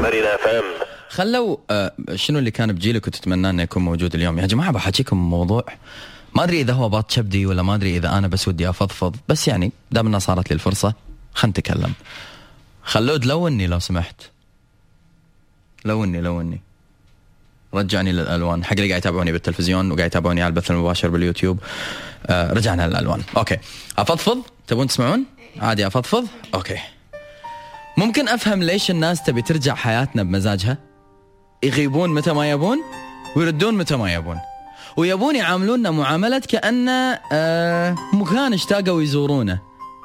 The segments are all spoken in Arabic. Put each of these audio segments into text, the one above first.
Marina FM خلوا آه، شنو اللي كان بجيلك وتتمنى إنه يكون موجود اليوم؟ يا جماعة بحكيكم موضوع. ما أدري إذا هو باط شبدي ولا ما أدري إذا أنا بس ودي أفضفض بس يعني دام إنها صارت لي الفرصة خلينا نتكلم. خلود لوني لو سمحت. لوني لوني. رجعني للألوان. حق اللي قاعد يتابعوني بالتلفزيون وقاعد يتابعوني على البث المباشر باليوتيوب. آه رجعنا للألوان. okay. أفضفض؟ تبون تسمعون؟ عادي أفضفض؟ okay. ممكن أفهم ليش الناس تبي ترجع حياتنا بمزاجها؟ يغيبون متى ما يبون ويردون متى ما يبون. ويبون يعاملوننا معاملة كأن آه مكان اشتاقوا يزورونه.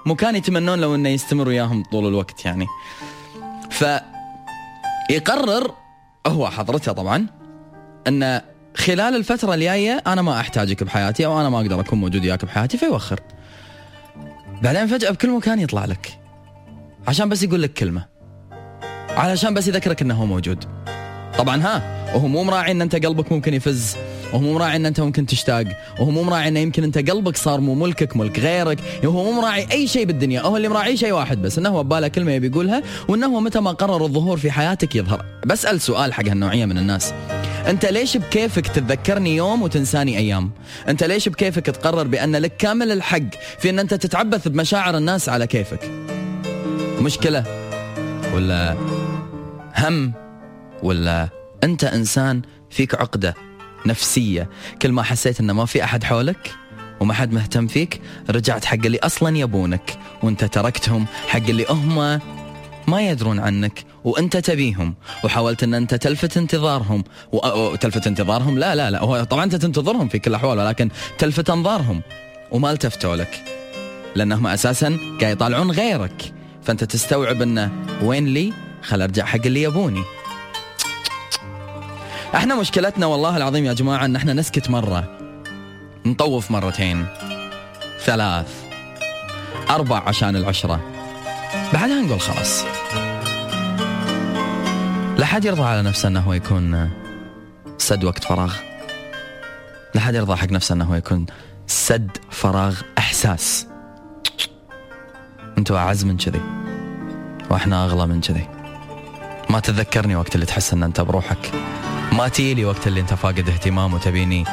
مكان يتمنون لو إنه يستمر وياهم طول الوقت يعني. ف يقرر هو حضرته طبعا إن خلال الفترة الجاية أنا ما أحتاجك بحياتي أو أنا ما أقدر أكون موجود وياك بحياتي فيوخر. بعدين فجأة بكل مكان يطلع لك. عشان بس يقول لك كلمة. علشان بس يذكرك إنه هو موجود. طبعا ها وهو مو مراعي إن أنت قلبك ممكن يفز وهو مو مراعي إن أنت ممكن تشتاق وهو مو مراعي إنه يمكن أنت قلبك صار مو ملكك ملك غيرك وهو مو مراعي أي شيء بالدنيا هو اللي مراعي شيء واحد بس إنه هو بباله كلمة يبي يقولها وإنه هو متى ما قرر الظهور في حياتك يظهر. بسال سؤال حق هالنوعية من الناس. أنت ليش بكيفك تتذكرني يوم وتنساني أيام؟ أنت ليش بكيفك تقرر بأن لك كامل الحق في أن أنت تتعبث بمشاعر الناس على كيفك؟ مشكلة ولا هم ولا أنت إنسان فيك عقدة نفسية؟ كل ما حسيت إنه ما في أحد حولك وما حد مهتم فيك رجعت حق اللي أصلا يبونك وأنت تركتهم حق اللي هم ما يدرون عنك وأنت تبيهم وحاولت إن أنت تلفت انتظارهم وتلفت انتظارهم؟ لا لا لا هو طبعا أنت تنتظرهم في كل الأحوال ولكن تلفت أنظارهم وما التفتوا لك لأنهم أساسا قاعد يطالعون غيرك. فأنت تستوعب انه وين لي؟ خل أرجع حق اللي يبوني. إحنا مشكلتنا والله العظيم يا جماعة إن إحنا نسكت مرة. نطوف مرتين. ثلاث. أربع عشان العشرة. بعدها نقول خلاص. لا حد يرضى على نفسه إنه هو يكون سد وقت فراغ. لا حد يرضى حق نفسه إنه هو يكون سد فراغ إحساس. أنتوا أعز من كذي. وإحنا أغلى من كذي. ما تتذكرني وقت اللي تحس إن أنت بروحك. ما تيلي وقت اللي أنت فاقد اهتمام وتبيني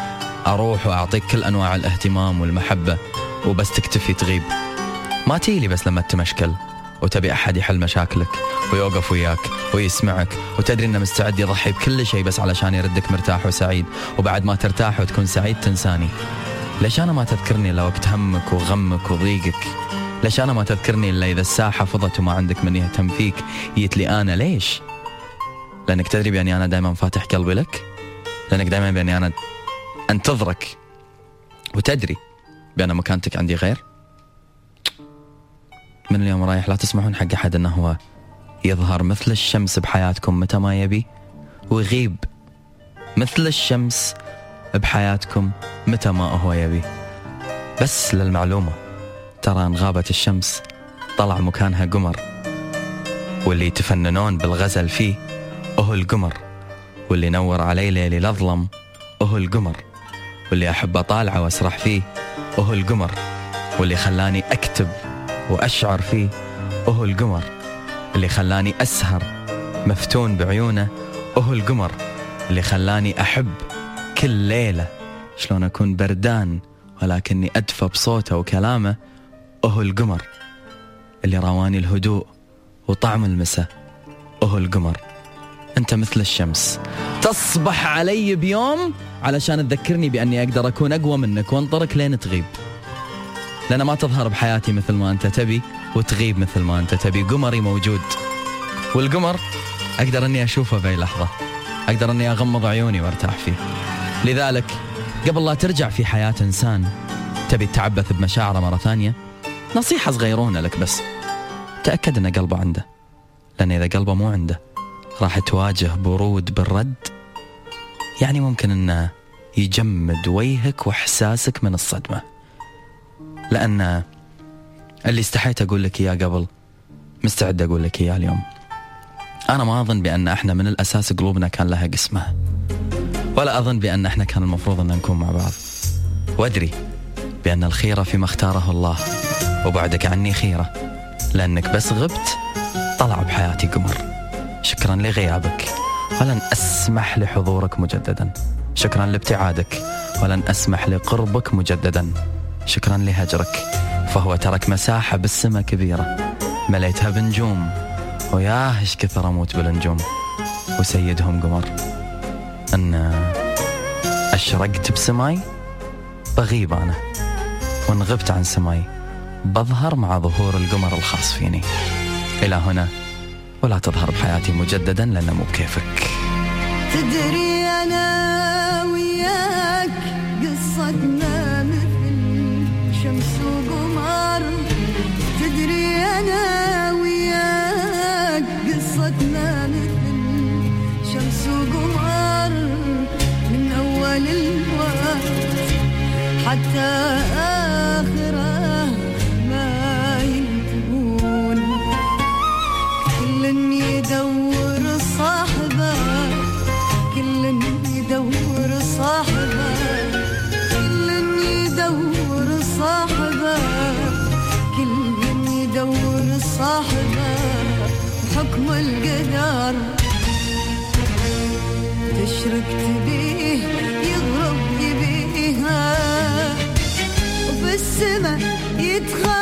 أروح وأعطيك كل أنواع الاهتمام والمحبة وبس تكتفي تغيب. ما تيلي بس لما تمشكل وتبي أحد يحل مشاكلك ويوقف وياك ويسمعك وتدري إنه مستعد يضحي بكل شيء بس علشان يردك مرتاح وسعيد وبعد ما ترتاح وتكون سعيد تنساني. ليش أنا ما تذكرني إلا وقت همك وغمك وضيقك؟ ليش أنا ما تذكرني إلا إذا الساحة فضت وما عندك من يهتم فيك. جيت لي أنا ليش؟ لأنك تدري بأني أنا دائما فاتح قلبي لك. لأنك دائما بأني أنا أنتظرك. وتدري بأن مكانتك عندي غير. من اليوم رايح لا تسمحون حق أحد أنه هو يظهر مثل الشمس بحياتكم متى ما يبي. ويغيب مثل الشمس بحياتكم متى ما هو يبي. بس للمعلومة ترى أن غابت الشمس طلع مكانها قمر. واللي يتفننون بالغزل فيه هو القمر. واللي نور علي ليلي الأظلم هو القمر. واللي أحب أطالعه وأسرح فيه هو القمر. واللي خلاني أكتب وأشعر فيه هو القمر. اللي خلاني أسهر مفتون بعيونه هو القمر. اللي خلاني أحب كل ليلة. شلون أكون بردان ولكني أدفى بصوته وكلامه هو القمر اللي رواني الهدوء وطعم المساء. هو القمر. أنت مثل الشمس. تصبح علي بيوم علشان تذكرني بأني أقدر أكون أقوى منك وانطرك لين تغيب. لأن ما تظهر بحياتي مثل ما أنت تبي وتغيب مثل ما أنت تبي. قمري موجود. والقمر أقدر أني أشوفه بأي لحظة. أقدر أني أغمض عيوني وأرتاح فيه. لذلك قبل لا ترجع في حياة إنسان تبي تعبث بمشاعره مرة ثانية نصيحة صغيرونة لك بس. تأكد أن قلبه عنده. لأن إذا قلبه مو عنده راح تواجه برود بالرد. يعني ممكن أنه يجمد وجهك وإحساسك من الصدمة. لأن اللي استحيت أقول لك إياه قبل مستعد أقول لك إياه اليوم. أنا ما أظن بأن إحنا من الأساس قلوبنا كان لها قسمة. ولا أظن بأن إحنا كان المفروض أن نكون مع بعض. وأدري بأن الخيرة فيما اختاره الله. وبعدك عني خيرة لأنك بس غبت طلع بحياتي قمر. شكرا لغيابك ولن أسمح لحضورك مجددا. شكرا لابتعادك ولن أسمح لقربك مجددا. شكرا لهجرك فهو ترك مساحة بالسماء كبيرة. مليتها بنجوم وياه إيش كثر أموت بالنجوم. وسيدهم قمر. أن أشرقت بسماي بغيب أنا وانغبت عن سماي. بظهر مع ظهور القمر الخاص فيني. إلى هنا ولا تظهر بحياتي مجددا لأن مو بكيفك. تدري أنا وياك قصتنا حكم القدر تشرك تبيه يغرب يبيها وفي السما يتخاف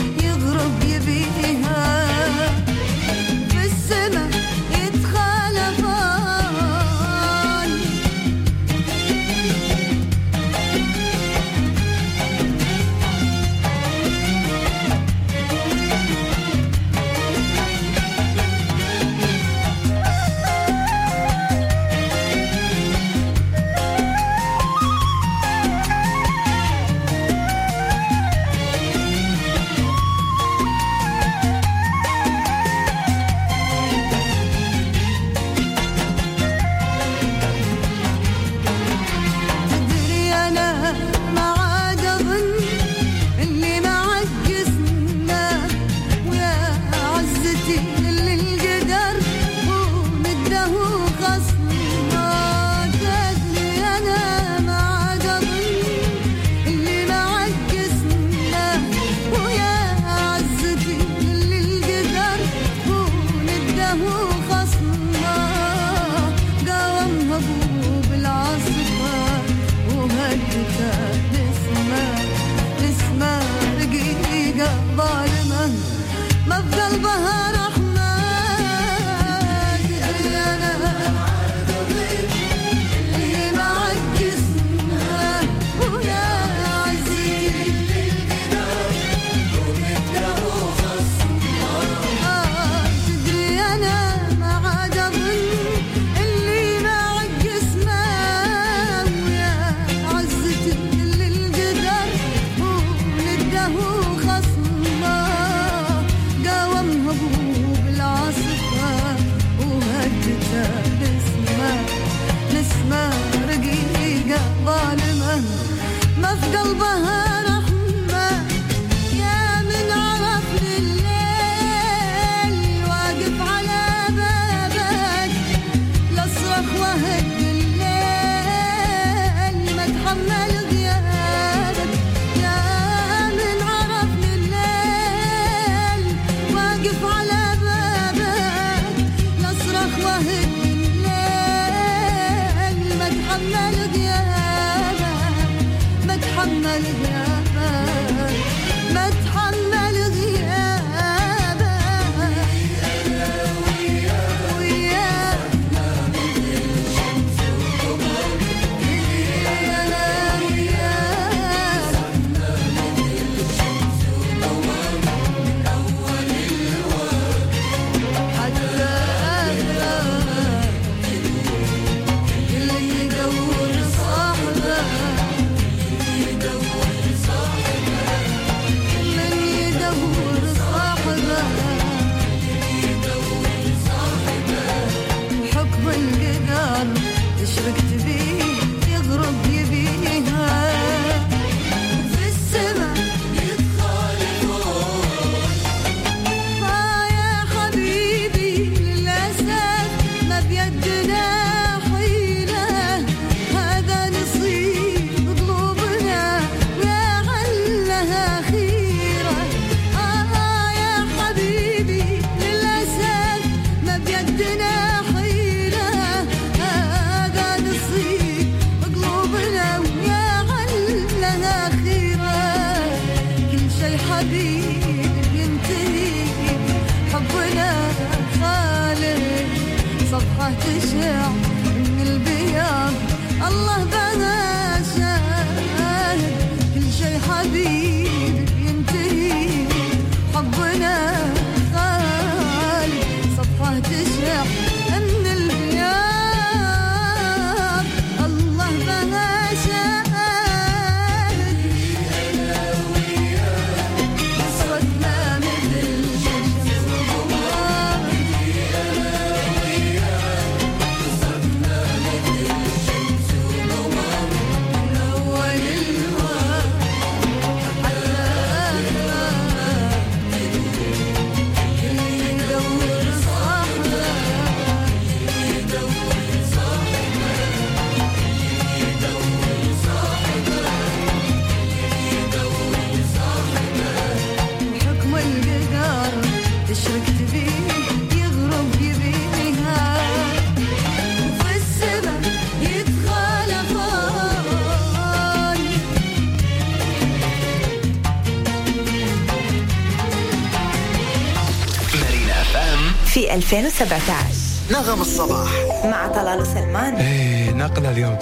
my head This a. تشركت بيه يغرب يبيها وفي السبب يتخالفون مارينا اف ام في 2017 نغم الصباح. مع طلال سلمان إيه نقلة اليوم